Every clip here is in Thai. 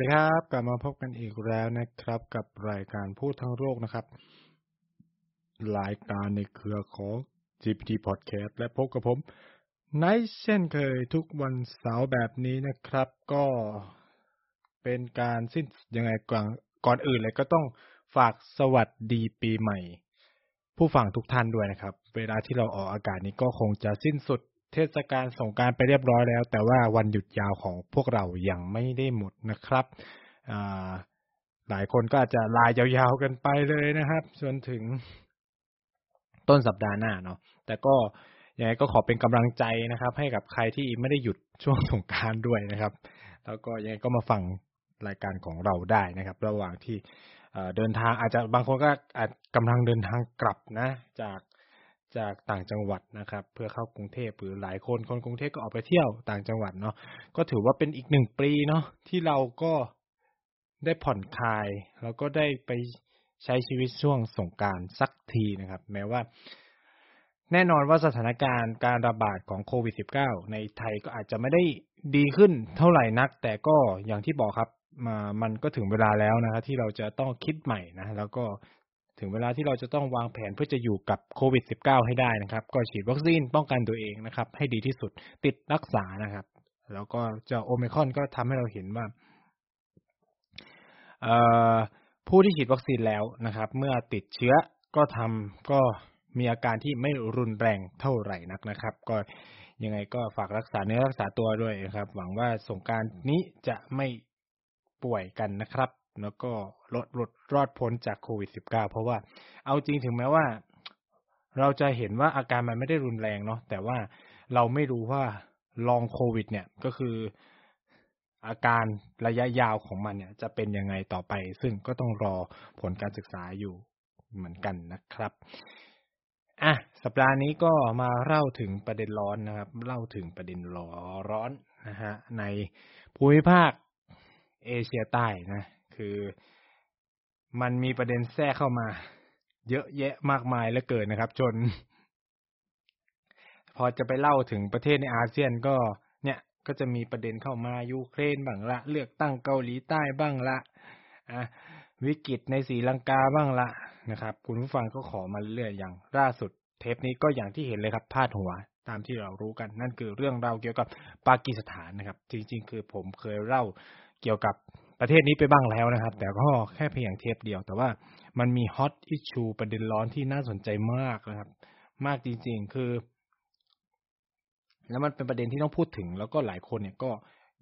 วัสดีครับกลับมาพบกันอีกแล้วนะครับ กับรายการพูดทั้งโลกนะครับ รายการในเครือของ GPT Podcast และพบกับผมในเช่นเคยทุกวันเสาร์แบบนี้นะครับ ก็เป็นการสิ้นยังไงก่อนก่อนอื่นเลยก็ต้องฝากสวัสดีปีใหม่ ผู้ฟังทุกท่านด้วยนะครับ เวลาที่เราออกอากาศนี้ก็คงจะสิ้นสุด เทศกาลสงการไปเรียบร้อยแล้ว แต่ว่าวันหยุดยาวของพวกเรายังไม่ได้หมดนะครับหลายคนก็อาจจะลายยาวๆกันไปเลยนะครับจนถึงต้นสัปดาห์หน้าเนาะแต่ก็ยังไงก็ขอเป็นกำลังใจนะครับ ให้กับใครที่ไม่ได้หยุดช่วงสงการด้วยนะครับ แล้วก็ยังไงก็มาฟังรายการของเราได้นะครับ ระหว่างที่เดินทางอาจจะบางคนก็อาจกำลังเดินทางกลับนะ จาก จากต่างจังหวัดนะครับ เพื่อเข้ากรุงเทพหรือหลายคนคนกรุงเทพก็ออกไปเที่ยวต่างจังหวัดเนาะก็ถือว่าเป็นอีกหนึ่งปีเนาะที่เราก็ได้ผ่อนคลายแล้วก็ได้ไปใช้ชีวิตช่วงสงการสักทีนะครับ แม้ว่า แน่นอนว่าสถานการณ์การระบาดของโควิด -19 ในไทยก็อาจจะไม่ได้ดีขึ้นเท่าไหร่นัก แต่ก็อย่างที่บอกครับมามันก็ถึงเวลาแล้วนะครับที่เราจะต้องคิดใหม่นะ แล้วก็ ถึงเวลาที่เราจะต้องวางแผนเพื่อจะอยู่กับโควิด -19 ให้ได้นะครับ ก็ฉีดวัคซีนป้องกันตัวเองนะครับ ให้ดีที่สุดติดรักษานะครับ แล้วก็เจ้าโอมิคอนก็ทำให้เราเห็นว่าผู้ที่ฉีดวัคซีนแล้วนะครับ เมื่อติดเชื้อก็ทำก็มีอาการที่ไม่รุนแรงเท่าไหร่นักนะครับ ก็ยังไงก็ฝากรักษาเนื้อรักษาตัวด้วยนะครับ หวังว่าสงการนี้จะไม่ป่วยกันนะครับ แล้วก็ลดลดรอดพ้นจากโควิด -19 เพราะว่าเอาจริงถึงแม้ว่า เราจะเห็นว่าอาการมันไม่ได้รุนแรงเนาะแต่ว่าเราไม่รู้ว่าลองโควิด เนี่ยก็คืออาการระยะยาวของมันเนี่ย จะเป็นยังไงต่อไป ซึ่งก็ต้องรอผลการศึกษาอยู่เหมือนกันนะครับอะสัปดาห์นี้ก็มาเล่าถึงประเด็นร้อนนะครับ เล่าถึงประเด็นร้อนร้อนนะฮะในภูมิภาคเอเชียใต้นะ คือ มันมีประเด็นแทรกเข้ามา เยอะแยะมากมายเหลือเกินนะครับ จน พอจะไปเล่าถึงประเทศในอาเซียนก็เนี่ย ก็จะมีประเด็นเข้ามายูเครนบ้างละ เลือกตั้งเกาหลีใต้บ้างละอะวิกฤตในสีลังกาบ้างละนะครับ คุณผู้ฟังก็ขอมาเรื่อยอย่างล่าสุด เทปนี้ก็อย่างที่เห็นเลยครับพาดหัวตามที่เรารู้กันนั่นคือเรื่องราวเกี่ยวกับปากีสถานนะครับ จริง ๆ คือผมเคยเล่าเกี่ยวกับ ประเทศนี้ไปบ้างแล้วนะครับ แต่ก็แค่เพียงเทปเดียว แต่ว่ามันมี hot issue ประเด็นร้อนที่น่าสนใจมากนะครับ มากจริง ๆ คือ แล้วมันเป็นประเด็นที่ต้องพูดถึง แล้วก็หลายคนเนี่ยก็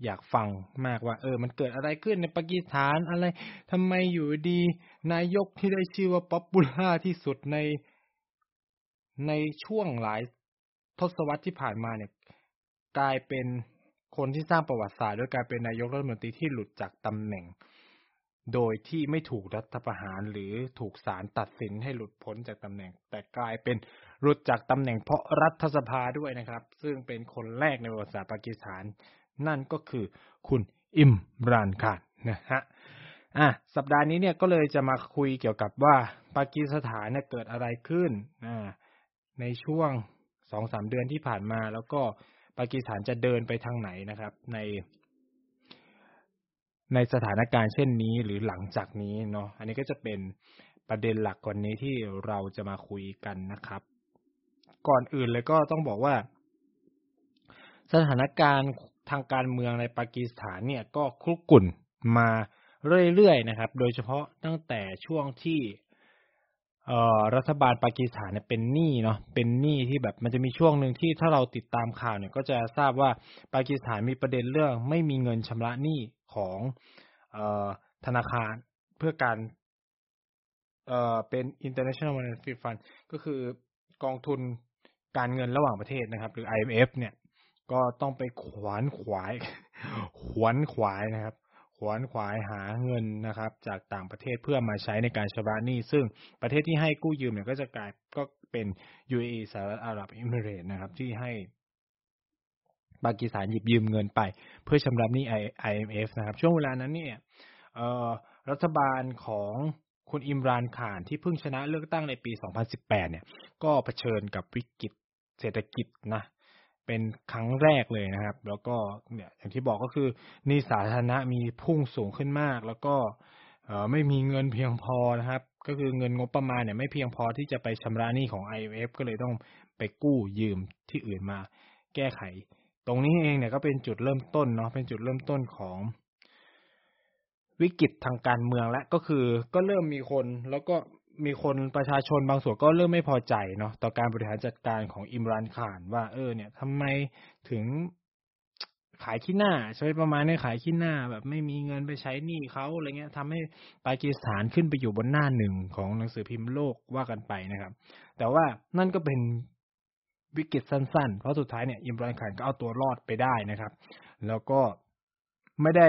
อยากฟังมากว่า เออ มันเกิดอะไรขึ้นในปากีสถานอะไรทำไมอยู่ดี นายกที่ได้ชื่อว่า popular ที่สุดในในช่วงหลายทศวรรษที่ผ่านมาเนี่ย กลายเป็น คนที่สร้างประวัติศาสตร์ด้วยการเป็นนายกรัฐมนตรีที่หลุดจากตำแหน่ง โดยที่ไม่ถูกรัฐประหารหรือถูกศาลตัดสินให้หลุดพ้นจากตำแหน่ง แต่กลายเป็นหลุดจากตำแหน่งเพราะรัฐสภาด้วยนะครับ ซึ่งเป็นคนแรกในประวัติศาสตร์ปากีสถาน นั่นก็คือคุณอิมรานคานนะฮะอะสัปดาห์นี้เนี่ยก็เลยจะมาคุยเกี่ยวกับว่าปากีสถานเนี่ยเกิดอะไรขึ้นอ่าในช่วงสองสามเดือนที่ผ่านมาแล้วก็ ปากีสถานจะเดินไปทางไหนนะครับ ในในสถานการณ์เช่นนี้หรือหลังจากนี้เนาะอันนี้ก็จะเป็นประเด็นหลักกว่านี้ที่เราจะมาคุยกันนะครับ ก่อนอื่นเลยก็ต้องบอกว่า สถานการณ์ทางการเมืองในปากีสถานเนี่ยก็คลุกกุ่นมาเรื่อยๆนะครับ โดยเฉพาะตั้งแต่ช่วงที่ เอ่อรัฐบาลปากีสถานเนี่ยเป็นหนี้เนาะเป็นหนี้ที่แบบมันจะมีช่วงหนึ่งที่ถ้าเราติดตามข่าวเนี่ยก็จะทราบว่าปากีสถานมีประเด็นเรื่องไม่มีเงินชำระหนี้ของเอ่อธนาคารเพื่อการเอ่อเป็น international monetary fund ก็คือกองทุนการเงินระหว่างประเทศนะครับ หรือ IMF เนี่ยก็ต้องไปขวานขวายขวนขวายนะครับ ขวนขวายหาเงินนะครับ จากต่างประเทศเพื่อมาใช้ในการชำระหนี้ ซึ่งประเทศที่ให้กู้ยืมเนี่ยก็จะกลายก็เป็น UAE สหรัฐอาหรับเอมิเรตนะครับ ที่ให้ปากีสถานหยิบยืมเงินไป เพื่อชำระหนี้ IMF นะครับ ช่วงเวลานั้นเนี่ยรัฐบาลของคุณอิมรานข่านที่เพิ่งชนะเลือกตั้งในปี 2018 เนี่ย ก็เผชิญกับวิกฤตเศรษฐกิจนะ เป็นครั้งแรกเลยนะครับ แล้วก็เนี่ยอย่างที่บอกก็คือนี่สาธารณะมีพุ่งสูงขึ้นมาก แล้วก็ไม่มีเงินเพียงพอนะครับ ก็คือเงินงบประมาณเนี่ยไม่เพียงพอที่จะไปชำระหนี้ของ IMF ก็เลยต้องไปกู้ยืมที่อื่นมาแก้ไข ตรงนี้เองเนี่ยก็เป็นจุดเริ่มต้นเนาะเป็นจุดเริ่มต้นของวิกฤตทางการเมืองและก็คือก็เริ่มมีคนแล้วก็ มีคนประชาชนบางส่วนก็เริ่มไม่พอใจเนาะต่อการบริหารจัดการของอิมรานขานว่า เออ เนี่ยทำไมถึงขายขี้หน้า ใช้ประมาณนี้ขายขี้หน้า แบบไม่มีเงินไปใช้หนี้เขาอะไรเงี้ยทำให้ปากีสถานขึ้นไปอยู่บนหน้าหนึ่งของหนังสือพิมพ์โลกว่ากันไปนะครับ แต่ว่านั่นก็เป็นวิกฤตสั้นๆ เพราะสุดท้ายเนี่ยอิมรานขานก็เอาตัวรอดไปได้นะครับ แล้วก็ไม่ได้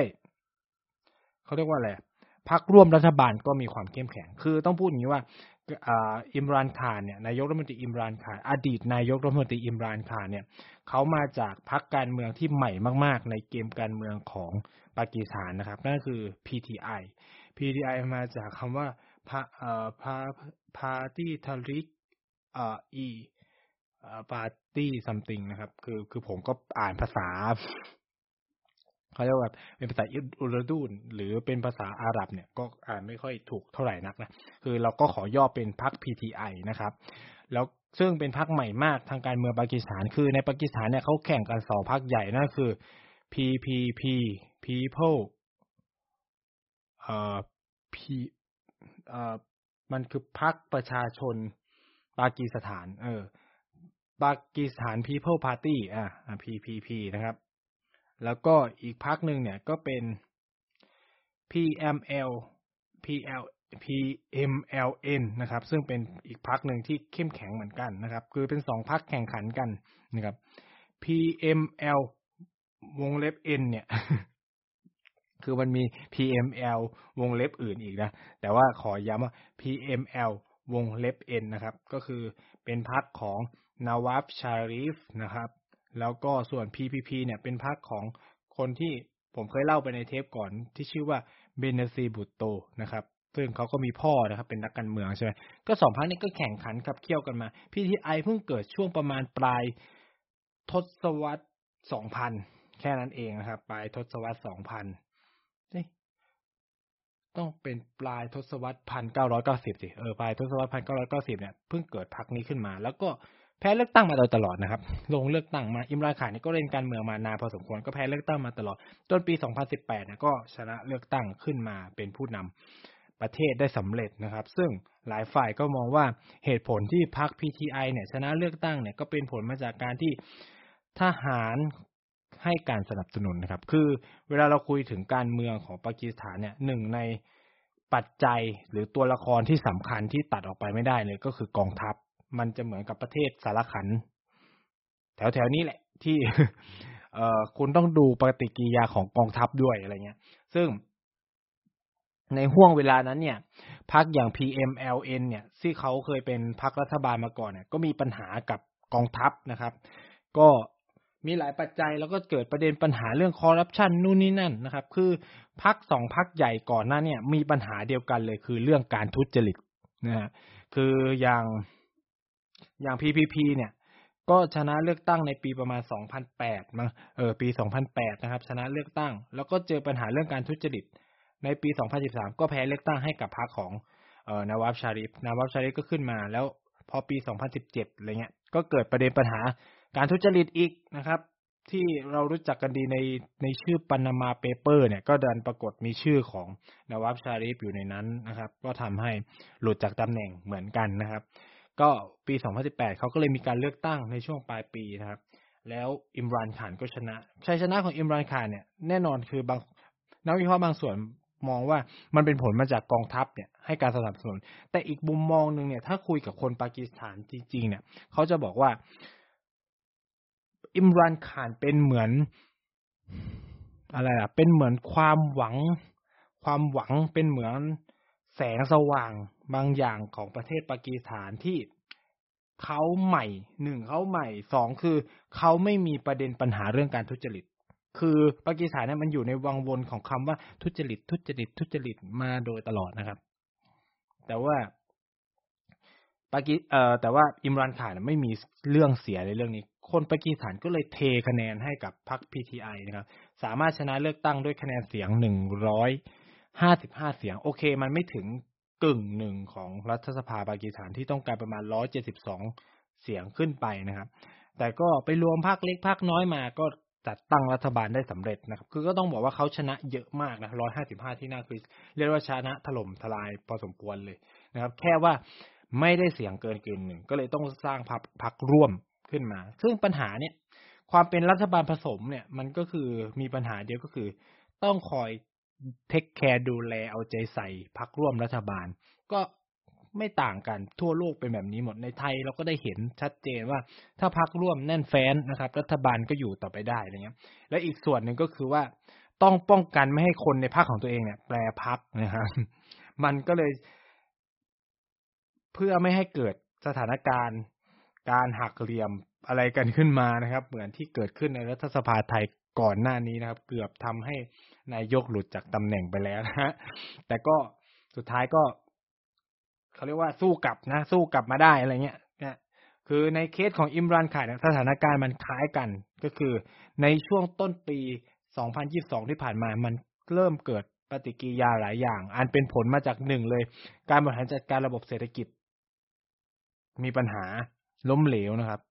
เขาเรียกว่าอะไร พักร่วมรัฐบาลก็มีความเข้มแข็ง คือต้องพูดอย่างนี้ว่าอิมรานคานเนี่ยนายกรัฐมนตรีอิมรานคานอดีตนายกรัฐมนตรีอิมรานคานเนี่ยเขามาจากพรรคการเมืองที่ใหม่มาก ๆ ในเกมการเมืองของปากีสถานนะครับ นั่นคือ PTI PTI มาจากคำว่าพาเอ่อพาพาร์ตี้ทาริกเอ่ออีปาร์ตี้ซัมติงนะครับ คือคือผมก็อ่านภาษา เขาเรียกว่าเป็นภาษาอุรดูนหรือเป็นภาษาอาหรับเนี่ยก็อ่านไม่ค่อยถูกเท่าไหร่นักนะคือเราก็ขอย่อเป็นพรรค PTI นะครับ แล้วซึ่งเป็นพรรคใหม่มากทางการเมืองปากีสถานคือในปากีสถานเนี่ยเขาแข่งกันสองพรรคใหญ่นั่นคือ PPP People เอ่อ P เอ่อมันคือพรรคประชาชนปากีสถาน เออปากีสถาน People Party อ่า PPP นะครับ แล้วก็อีกพักหนึ่งเนี่ยก็เป็น PML PL PMLN นะครับ ซึ่งเป็นอีกพักหนึ่งที่เข้มแข็งเหมือนกันนะครับ คือเป็นสองพักแข่งขันกันนะครับ PML วงเล็บ N เนี่ย คือมันมี PML วงเล็บอื่นอีกนะ แต่ว่าขอย้ำว่า PML วงเล็บ N นะครับ ก็คือเป็นพักของนาวาบชาริฟนะครับ แล้วก็ส่วน PPP เนี่ยเป็นพรรคของคนที่ผมเคยเล่าไปในเทปก่อนที่ชื่อว่าเบนซีบุตโตนะครับ ซึ่งเขาก็มีพ่อนะครับ เป็นนักการเมืองใช่ไหมก็สองพรรคนี้ก็แข่งขันขับเคี่ยวกันมา PTI เพิ่งเกิดช่วงประมาณปลายทศวรรษสองพันแค่นั้นเองนะครับ ปลายทศวรรษสองพันต้องเป็นปลายทศวรรษพันเก้าร้อยเก้าสิบสิ เออ ปลายทศวรรษพันเก้าร้อยเก้าสิบเนี่ย เพิ่งเกิดพรรคนี้ขึ้นมา แล้วก็ แพ้เลือกตั้งมาโดยตลอดนะครับ ลงเลือกตั้งมาอิมรานขานนี่ก็เล่นการเมืองมานานพอสมควรก็แพ้เลือกตั้งมาตลอด จนปี 2018นี่ยก็ชนะเลือกตั้งขึ้นมาเป็นผู้นำประเทศได้สำเร็จนะครับ ซึ่งหลายฝ่ายก็มองว่าเหตุผลที่พรรค PTI เนี่ยชนะเลือกตั้งเนี่ยก็เป็นผลมาจากการที่ทหารให้การสนับสนุนนะครับ คือเวลาเราคุยถึงการเมืองของปากีสถานเนี่ยหนึ่งในปัจจัยหรือตัวละครที่สำคัญที่ตัดออกไปไม่ได้เลยก็คือกองทัพ มันจะเหมือนกับประเทศสารขัน แถวๆนี้แหละ ที่ เอ่อคุณต้องดูปฏิกิริยาของกองทัพด้วยอะไรเงี้ย ซึ่งในห่วงเวลานั้นเนี่ยพรรคอย่าง PMLN เนี่ยที่เขาเคยเป็นพรรครัฐบาลมาก่อนเนี่ย ก็มีปัญหากับกองทัพนะครับ ก็มีหลายปัจจัยแล้วก็เกิดประเด็นปัญหาเรื่องคอร์รัปชันนู่นนี่นั่นนะครับ คือพรรคสองพรรคใหญ่ก่อนหน้าเนี่ยมีปัญหาเดียวกันเลยคือเรื่องการทุจริตนะฮะคืออย่าง อย่าง PPP เนี่ยก็ชนะเลือกตั้งในปีประมาณ 2008 มั้ง เออ ปี 2008 นะครับ ชนะเลือกตั้ง แล้วก็เจอปัญหาเรื่องการทุจริต ในปี 2013 ก็แพ้เลือกตั้งให้กับพรรคของเออนาวาบชาริฟนาวาบชาริฟก็ขึ้นมา แล้วพอปี 2017 อะไรเงี้ย ก็เกิดประเด็นปัญหาการทุจริตอีกนะครับ ที่เรารู้จักกันดีในในชื่อปานามาเปเปอร์เนี่ย ก็ดันปรากฏมีชื่อของนาวาบชาริฟอยู่ในนั้นนะครับ ก็ทำให้หลุดจากตำแหน่งเหมือนกันนะครับ ก็ปี 2018 เขาก็เลยมีการเลือกตั้งในช่วงปลายปีนะครับ แล้วอิมรานขานก็ชนะ ชัยชนะของอิมรานขานเนี่ยแน่นอนคือบางนักวิเคราะห์บางส่วนมองว่ามันเป็นผลมาจากกองทัพเนี่ยให้การสนับสนุน แต่อีกมุมมองหนึ่งเนี่ย ถ้าคุยกับคนปากีสถานจริง ๆ เนี่ยเขาจะบอกว่า อิมรานขานเป็นเหมือนอะไรอะ เป็นเหมือนความหวัง ความหวังเป็นเหมือนแสงสว่าง บางอย่างของประเทศปากีสถานที่เขาใหม่หนึ่งเขาใหม่สองคือเขาไม่มีประเด็นปัญหาเรื่องการทุจริต คือปากีสถานเนี่ยมันอยู่ในวังวนของคำว่าทุจริต ทุจริต ทุจริตมาโดยตลอดนะครับ แต่ว่าปากีเอ่อแต่ว่าอิมรันขานไม่มีเรื่องเสียในเรื่องนี้ คนปากีสถานก็เลยเทคะแนนให้กับพรรค PTI นะครับ สามารถชนะเลือกตั้งด้วยคะแนนเสียงหนึ่งร้อยห้าสิบห้าเสียง โอเค มันไม่ถึง กึ่งหนึ่งของรัฐสภาปากีสถานที่ต้องการประมาณร้อยเสียงขึ้นไปนะครับ แต่ก็ไปรวมพรรคเล็กพรรคน้อยมาก็จัดตั้งรัฐบาลได้สำเร็จนะครับ คือก็ต้องบอกว่าเขาชนะเยอะมากนะร้อยห้าสิบห้าที่นั่งคือเรียกว่าชนะถล่มทลายพอสมควรเลยนะครับ แค่ว่าไม่ได้เสียงเกินกึ่งหนึ่งก็เลยต้องสร้างพรรคพรรคร่วมขึ้นมา ซึ่งปัญหาเนี่ยความเป็นรัฐบาลผสมเนี่ยมันก็คือมีปัญหาเดียวก็คือ ต้องคอย เทคแคร์ดูแลเอาใจใส่พรรคร่วมรัฐบาล ก็ไม่ต่างกันทั่วโลกเป็นแบบนี้หมดในไทยเราก็ได้เห็นชัดเจนว่า ถ้าพักร่วมแน่นแฟ้นนะครับ รัฐบาลก็อยู่ต่อไปได้อะไรเงี้ย และอีกส่วนหนึ่งก็คือว่าต้องป้องกันไม่ให้คนในพรรคของตัวเองเนี่ยแปรพักนะครับมันก็เลย เพื่อไม่ให้เกิดสถานการณ์การหักเหลี่ยมอะไรกันขึ้นมานะครับ เหมือนที่เกิดขึ้นในรัฐสภาไทยก่อนหน้านี้นะครับ เกือบทำให้ นายกหลุดจากตำแหน่งไปแล้วนะฮะแต่ก็สุดท้ายก็เขาเรียกว่าสู้กลับนะ สู้กลับมาได้อะไรเงี้ยนะคือในเคสของอิมรันข่ายสถานการณ์มันคล้ายกันก็คือในช่วงต้นปี 2022 ที่ผ่านมามันเริ่มเกิดปฏิกิริยาหลายอย่าง อันเป็นผลมาจากหนึ่งเลย การบริหารจัดการระบบเศรษฐกิจ มีปัญหาล้มเหลวนะครับ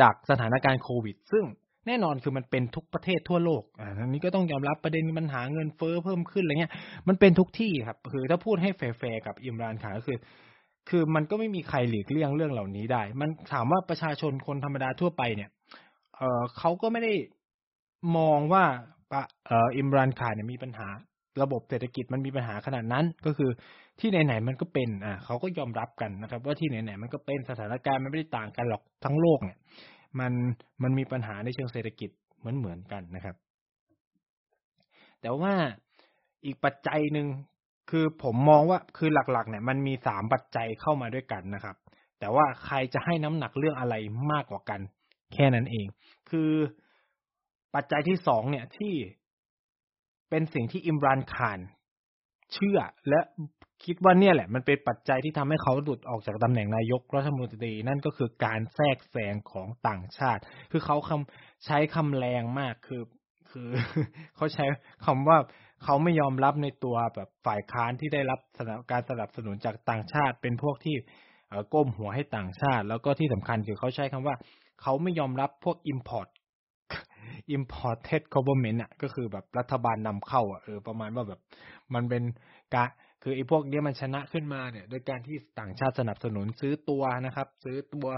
จากสถานการณ์โควิด ซึ่ง แน่นอนคือมันเป็นทุกประเทศทั่วโลกอ่าอันนี้ก็ต้องยอมรับประเด็นปัญหาเงินเฟ้อเพิ่มขึ้นอะไรเงี้ย มันเป็นทุกที่ครับ คือถ้าพูดให้แฟร์กับอิมรานขาก็คือ คือมันก็ไม่มีใครหลีกเลี่ยงเรื่องเหล่านี้ได้ มันถามว่าประชาชนคนธรรมดาทั่วไปเนี่ย เออเขาก็ไม่ได้มองว่าเอออิมรานขาเนี่ยมีปัญหาระบบเศรษฐกิจมันมีปัญหาขนาดนั้น ก็คือที่ไหนๆมันก็เป็นอ่าเขาก็ยอมรับกันนะครับ ว่าที่ไหนๆมันก็เป็นสถานการณ์มันไม่ได้ต่างกันหรอกทั้งโลกเนี่ย มันมันมีปัญหาในเชิงเศรษฐกิจเหมือนเหมือนกันนะครับ แต่ว่าอีกปัจจัยหนึ่งคือผมมองว่าคือหลักๆ เนี่ย มันมีสามปัจจัยเข้ามาด้วยกันนะครับ แต่ว่าใครจะให้น้ำหนักเรื่องอะไรมากกว่ากัน แค่นั้นเอง คือปัจจัยที่สองเนี่ยที่เป็นสิ่งที่อิมรานคาน เชื่อและ คิดว่าเนี่ยแหละมันเป็นปัจจัยที่ทำให้เขาหลุดออกจากตำแหน่งนายกรัฐมนตรีนั่นก็คือการแทรกแซงของต่างชาติ คือเขาคำใช้คำแรงมากคือคือเขาใช้คำว่าเขาไม่ยอมรับในตัวแบบฝ่ายค้านที่ได้รับการสนับสนุนจากต่างชาติ เป็นพวกที่ก้มหัวให้ต่างชาติ แล้วก็ที่สำคัญคือเขาใช้คำว่า เขาไม่ยอมรับพวก import imported government อะ ก็คือแบบรัฐบาลนำเข้าอะเออประมาณว่าแบบมันเป็นการ คือไอ้พวกนี้มันชนะขึ้นมาเนี่ย โดยการที่ต่างชาติสนับสนุนซื้อตัวนะครับ ซื้อตัว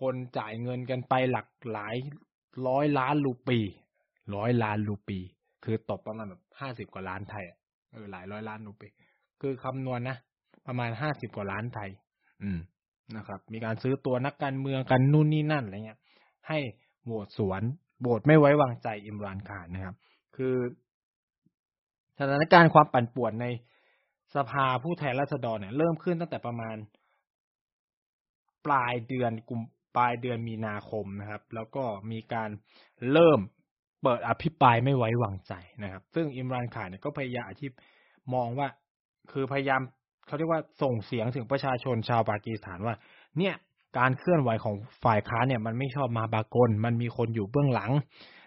คนจ่ายเงินกันไปหลักหลายร้อยล้านรูปี ร้อยล้านรูปี คือตกประมาณแบบห้าสิบกว่าล้านไทยเออหลายร้อยล้านรูปี คือคำนวณนะประมาณห้าสิบกว่าล้านไทย อืมนะครับ มีการซื้อตัวนักการเมืองกันนู่นนี่นั่นอะไรเงี้ย ให้โหวตสวนโหวตไม่ไว้วางใจอิมรานขานนะครับ คือสถานการณ์ความปั่นป่วนใน สภาผู้แทนราษฎรเนี่ยเริ่มขึ้นตั้งแต่ประมาณ ปลายเดือนกุมปลายเดือนมีนาคมนะครับ แล้วก็มีการเริ่มเปิดอภิปรายไม่ไว้วางใจนะครับ ซึ่งอิมรานข่านเนี่ยก็พยายามที่มองว่า คือพยายามเขาเรียกว่าส่งเสียงถึงประชาชนชาวปากีสถานว่า เนี่ยการเคลื่อนไหวของฝ่ายค้านเนี่ย มันไม่ชอบมาบากลมันมีคนอยู่เบื้องหลัง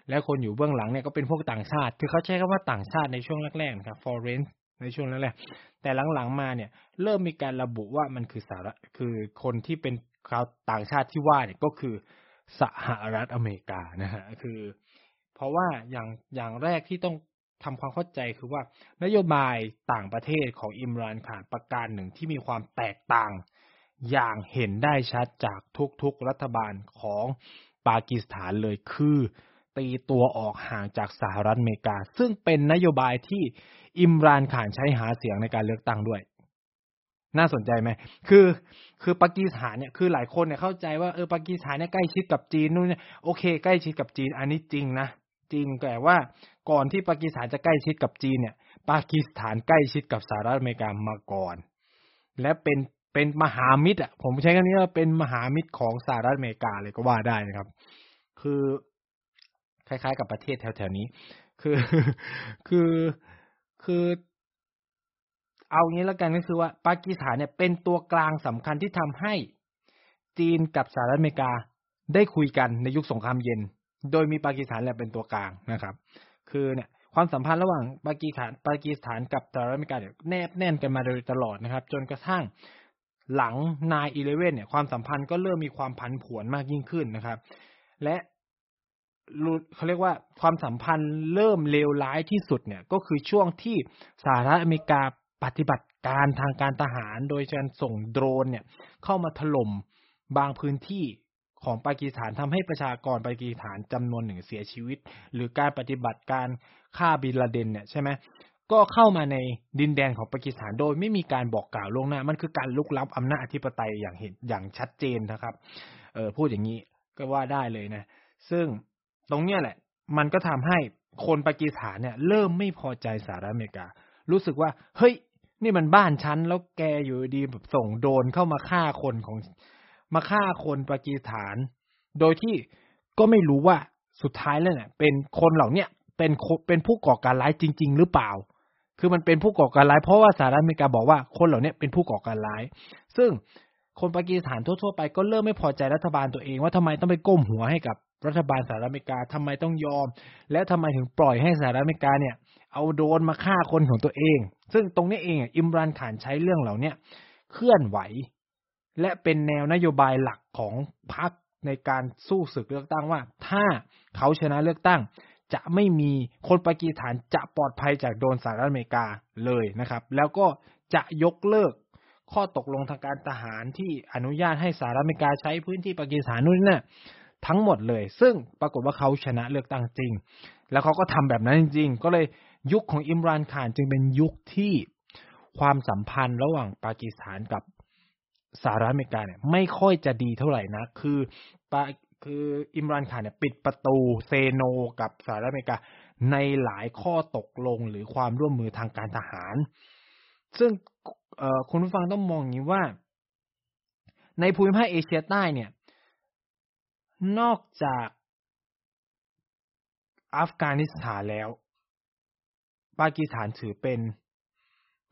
และคนอยู่เบื้องหลังเนี่ยก็เป็นพวกต่างชาติ คือเขาใช้คำว่าต่างชาติในช่วงแรกๆนะครับ foreign ในช่วงแรกๆแต่หลังๆมาเนี่ย เริ่มมีการระบุว่ามันคือสาระคือคนที่เป็นชาวต่างชาติที่ว่าเนี่ยก็คือสหรัฐอเมริกานะฮะคือ เพราะว่าอย่างอย่างแรกที่ต้องทำความเข้าใจคือว่านโยบายต่างประเทศของอิมรานขานประการหนึ่งที่มีความแตกต่างอย่างเห็นได้ชัดจากทุกๆรัฐบาลของปากีสถานเลยคือ ตีตัวออกห่างจากสหรัฐอเมริกา ซึ่งเป็นนโยบายที่อิมรานข่านใช้หาเสียงในการเลือกตั้งด้วย น่าสนใจไหมคือ คือปากีสถานเนี่ยคือหลายคนเนี่ยเข้าใจว่าเออปากีสถานเนี่ยใกล้ชิดกับจีนนู่นเนี่ยโอเค ใกล้ชิดกับจีน อันนี้จริงนะจริงแต่ว่าก่อนที่ปากีสถานจะใกล้ชิดกับจีนเนี่ย ปากีสถานใกล้ชิดกับสหรัฐอเมริกามาก่อน และเป็นเป็นมหามิตรอะผมใช้คำนี้ว่าเป็นมหามิตรของสหรัฐอเมริกาเลยก็ว่าได้นะครับ คือ คล้ายๆ กับประเทศแถวๆนี้ คือคือคือเอางี้แล้วกันก็คือว่าปากีสถานเนี่ยเป็นตัวกลางสำคัญที่ทำให้จีนกับสหรัฐอเมริกาได้คุยกันในยุคสงครามเย็น โดยมีปากีสถานแหละเป็นตัวกลางนะครับ คือเนี่ยความสัมพันธ์ระหว่างปากีสถานปากีสถานกับสหรัฐอเมริกาเนี่ยแนบแน่นกันมาโดยตลอดนะครับ จนกระทั่งหลังนายอีเลเว่นเนี่ยความสัมพันธ์ก็เริ่มมีความผันผวนมากยิ่งขึ้นนะครับ และ เขาเรียกว่าความสัมพันธ์เริ่มเลวร้ายที่สุดเนี่ย ก็คือช่วงที่สหรัฐอเมริกาปฏิบัติการทางการทหารโดยการส่งโดรนเนี่ย เข้ามาถล่มบางพื้นที่ของปากีสถานทำให้ประชากรปากีสถานจำนวนหนึ่งเสียชีวิต หรือการปฏิบัติการฆ่าบินลาเดนเนี่ยใช่ไหมก็เข้ามาในดินแดนของปากีสถานโดยไม่มีการบอกกล่าวล่วงหน้า มันคือการลุกล้ำอำนาจอธิปไตยอย่างเห็นอย่างชัดเจนนะครับ เออพูดอย่างนี้ก็ว่าได้เลยนะ ซึ่ง ตรงเนี้ยแหละ มันก็ทำให้คนปากีสถานเนี่ย เริ่มไม่พอใจสหรัฐอเมริกา รู้สึกว่า เฮ้ย นี่มันบ้านฉันแล้วแกอยู่ดีแบบส่งโดนเข้ามาฆ่าคนของ มาฆ่าคนปากีสถาน โดยที่ก็ไม่รู้ว่าสุดท้ายแล้วเนี่ย เป็นคนเหล่าเนี้ยเป็นเป็นผู้ก่อการร้ายจริง ๆ หรือเปล่า คือมันเป็นผู้ก่อการร้ายเพราะว่าสหรัฐอเมริกาบอกว่าคนเหล่านี้เป็นผู้ก่อการร้าย ซึ่งคนปากีสถานทั่วๆไปก็เริ่มไม่พอใจรัฐบาลตัวเองว่าทำไมต้องไปก้มหัวให้กับ รัฐบาลสหรัฐอเมริกาทำไมต้องยอม และทำไมถึงปล่อยให้สหรัฐอเมริกาเนี่ย เอาโดนมาฆ่าคนของตัวเอง ซึ่งตรงนี้เองอิมรันขานใช้เรื่องเหล่าเนี้ยเคลื่อนไหว และเป็นแนวนโยบายหลักของพรรคในการสู้ศึกเลือกตั้งว่า ถ้าเขาชนะเลือกตั้ง จะไม่มีคนปากีสถานจะปลอดภัยจากโดนสหรัฐอเมริกาเลยนะครับ แล้วก็จะยกเลิกข้อตกลงทางการทหารที่อนุญาตให้สหรัฐอเมริกาใช้พื้นที่ปากีสถานนู่นน่ะ ทั้งหมดเลย ซึ่งปรากฏว่าเขาชนะเลือกตั้งจริง แล้วเขาก็ทำแบบนั้นจริง ๆ ก็เลยยุคของอิมรานข่านจึงเป็นยุคที่ความสัมพันธ์ระหว่างปากีสถานกับสหรัฐอเมริกาเนี่ยไม่ค่อยจะดีเท่าไหร่นะ คือปาคืออิมรานข่านเนี่ยปิดประตูเซโนกับสหรัฐอเมริกาในหลายข้อตกลงหรือความร่วมมือทางการทหาร ซึ่งคุณผู้ฟังต้องมองอย่างนี้ว่า ในภูมิภาคเอเชียใต้เนี่ย นอกจากอัฟกานิสถานแล้ว ปากีสถานถือเป็น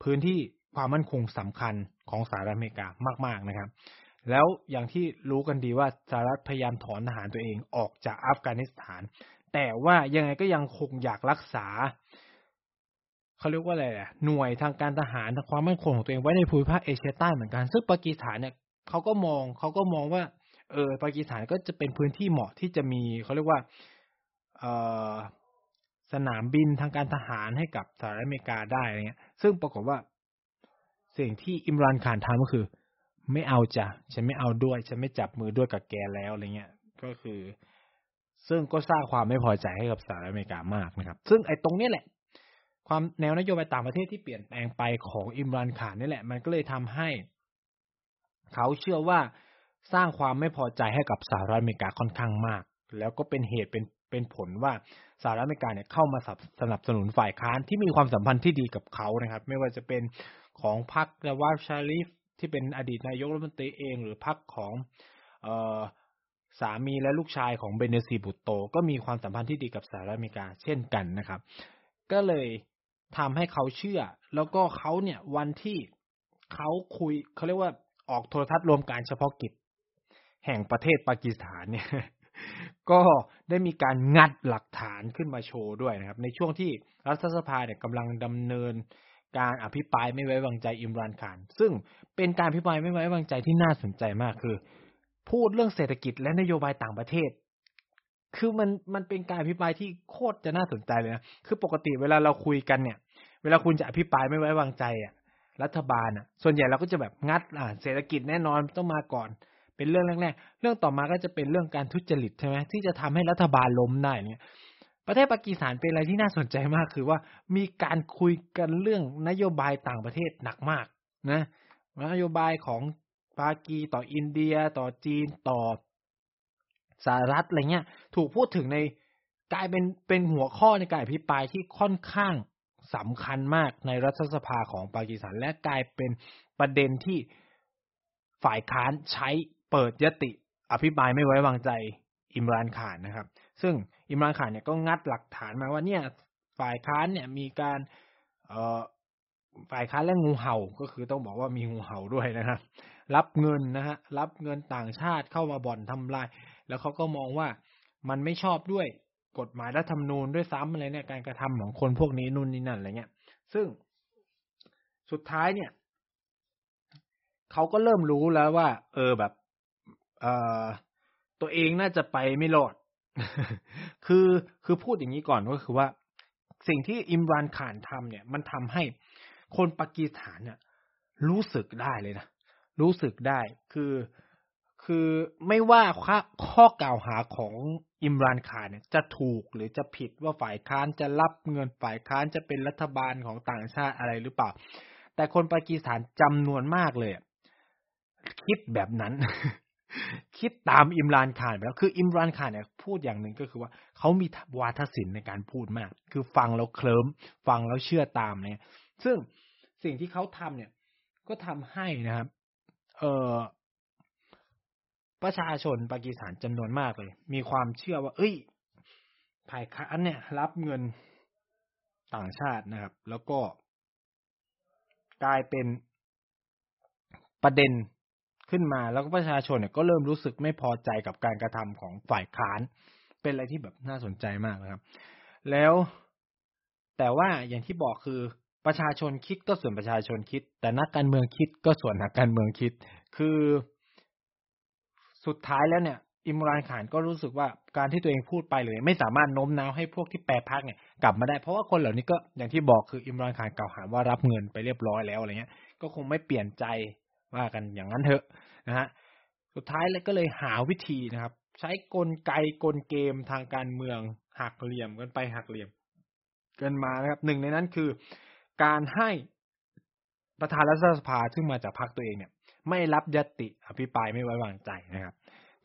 พื้นที่ความมั่นคงสำคัญของสหรัฐอเมริกามากๆนะครับ แล้วอย่างที่รู้กันดีว่าสหรัฐพยายามถอนทหารตัวเองออกจากอัฟกานิสถาน แต่ว่ายังไงก็ยังคงอยากรักษาเขาเรียกว่าอะไรอะหน่วยทางการทหารทางความมั่นคงของตัวเองไว้ในภูมิภาคเอเชียใต้เหมือนกัน ซึ่งปากีสถานเนี่ยเขาก็มองเขาก็มองว่า เออปากีสถานก็จะเป็นพื้นที่เหมาะที่จะมีเขาเรียกว่าเออสนามบินทางการทหารให้กับสหรัฐอเมริกาได้อะไรเงี้ย ซึ่งปรากฏว่าสิ่งที่อิมรันขานทำก็คือ ไม่เอาจ้ะฉันไม่เอาด้วย ฉันไม่จับมือด้วยกับแกแล้วอะไรเงี้ย ก็คือ ซึ่งก็สร้างความไม่พอใจให้กับสหรัฐอเมริกามากนะครับ ซึ่งไอ้ตรงนี้แหละ ความแนวนโยบายต่างประเทศที่เปลี่ยนแปลงไปของอิมรันขานนี่แหละ มันก็เลยทำให้ เขาเชื่อว่า สร้างความไม่พอใจให้กับสหรัฐอเมริกาค่อนข้างมาก แล้วก็เป็นเหตุเป็นเป็นผลว่าสหรัฐอเมริกาเนี่ยเข้ามาสนับสนุนฝ่ายค้านที่มีความสัมพันธ์ที่ดีกับเขานะครับ ไม่ว่าจะเป็นของพรรคลาวาชาลิฟที่เป็นอดีตนายกรัฐมนตรีเอง หรือพรรคของออสามีและลูกชายของเบเนซีบุตโต ก็มีความสัมพันธ์ที่ดีกับสหรัฐอเมริกาเช่นกันนะครับ ก็เลยทำให้เขาเชื่อ แล้วก็เขาเนี่ยวันที่เขาคุยเขาเรียกว่าออกโทรทัศน์รวมการเฉพาะกิจ แห่งประเทศปากีสถานเนี่ยก็ได้มีการงัดหลักฐานขึ้นมาโชว์ด้วยนะครับ ในช่วงที่รัฐสภาเนี่ยกำลังดำเนินการอภิปรายไม่ไว้วางใจอิมรานขาน ซึ่งเป็นการอภิปรายไม่ไว้วางใจที่น่าสนใจมากคือ พูดเรื่องเศรษฐกิจและนโยบายต่างประเทศ คือมันมันเป็นการอภิปรายที่โคตรจะน่าสนใจเลยนะคือปกติเวลาเราคุยกันเนี่ย เวลาคุณจะอภิปรายไม่ไว้วางใจอะรัฐบาลอะ ส่วนใหญ่เราก็จะแบบงัดอ่าเศรษฐกิจแน่นอนต้องมาก่อน เป็นเรื่องแรกๆ เรื่องต่อมาก็จะเป็นเรื่องการทุจริตใช่ไหมที่จะทำให้รัฐบาลล้มได้เนี่ย ประเทศปากีสถานเป็นอะไรที่น่าสนใจมากคือว่ามีการคุยกันเรื่องนโยบายต่างประเทศหนักมากนะนโยบายของปากีต่ออินเดีย ต่อจีนต่อสหรัฐอะไรเงี้ย ถูกพูดถึงในกลายเป็นเป็นหัวข้อในการอภิปรายที่ค่อนข้างสำคัญมากในรัฐสภาของปากีสถานและกลายเป็นประเด็นที่ฝ่ายค้านใช้ เปิดยติอภิปรายไม่ไว้วางใจอิมรานขานนะครับ ซึ่งอิมรานขานเนี่ยก็งัดหลักฐานมาว่าเนี่ยฝ่ายค้านเนี่ยมีการเอ่อฝ่ายค้านและงูเห่าก็คือต้องบอกว่ามีงูเห่าด้วยนะครับ รับเงินนะฮะรับเงินต่างชาติเข้ามาบ่อนทำลาย แล้วเขาก็มองว่ามันไม่ชอบด้วยกฎหมายรัฐธรรมนูญด้วยซ้ำอะไรเนี่ยการกระทำของคนพวกนี้นู่นนี่นั่นอะไรเงี้ย ซึ่งสุดท้ายเนี่ยเขาก็เริ่มรู้แล้วว่า เออแบบ เออตัวเองน่าจะไปไม่รอด คือคือพูดอย่างนี้ก่อนก็คือว่า สิ่งที่อิมรานข่านทำเนี่ย มันทำให้คนปากีสถานเนี่ยรู้สึกได้เลยนะ รู้สึกได้คือคือไม่ว่าข้อข้อกล่าวหาของอิมรานขานเนี่ย จะถูกหรือจะผิดว่าฝ่ายค้านจะรับเงินฝ่ายค้านจะเป็นรัฐบาลของต่างชาติอะไรหรือเปล่า แต่คนปากีสถานจำนวนมากเลยคิดแบบนั้น คิดตามอิมรานขานไปแล้วคืออิมรานขานเนี่ยพูดอย่างหนึ่งก็คือว่าเขามีวาทศิลป์ในการพูดมาก คือฟังแล้วเคลิ้มฟังแล้วเชื่อตามเนี่ย ซึ่งสิ่งที่เขาทำเนี่ย ก็ทำให้นะครับ เอ่อประชาชนปากีสถานจำนวนมากเลย มีความเชื่อว่า เอ้ยฝ่ายค้านเนี่ย รับเงินต่างชาตินะครับ แล้วก็กลายเป็นประเด็น ขึ้นมา แล้วก็ประชาชนเนี่ยก็เริ่มรู้สึกไม่พอใจกับการกระทำของฝ่ายค้าน เป็นอะไรที่แบบน่าสนใจมากนะครับ แล้วแต่ว่าอย่างที่บอกคือประชาชนคิดก็ส่วนประชาชนคิด แต่นักการเมืองคิดก็ส่วนนักการเมืองคิด คือสุดท้ายแล้วเนี่ย อิมรานขานก็รู้สึกว่าการที่ตัวเองพูดไปเลยไม่สามารถโน้มน้าวให้พวกที่แปรพักเนี่ยกลับมาได้ เพราะว่าคนเหล่านี้ก็อย่างที่บอกคืออิมรานขานกล่าวหาว่ารับเงินไปเรียบร้อยแล้วอะไรเงี้ย ก็คงไม่เปลี่ยนใจ ว่ากันอย่างนั้นเถอะนะฮะสุดท้ายเลยก็เลยหาวิธีนะครับ ใช้กลไกกลเกมทางการเมืองหักเหลี่ยมกันไปหักเหลี่ยมกันมานะครับหนึ่งในนั้นคือ การให้ประธานรัฐสภาซึ่งมาจากพรรคตัวเองเนี่ย ไม่รับยติอภิปรายไม่ไว้วางใจนะครับ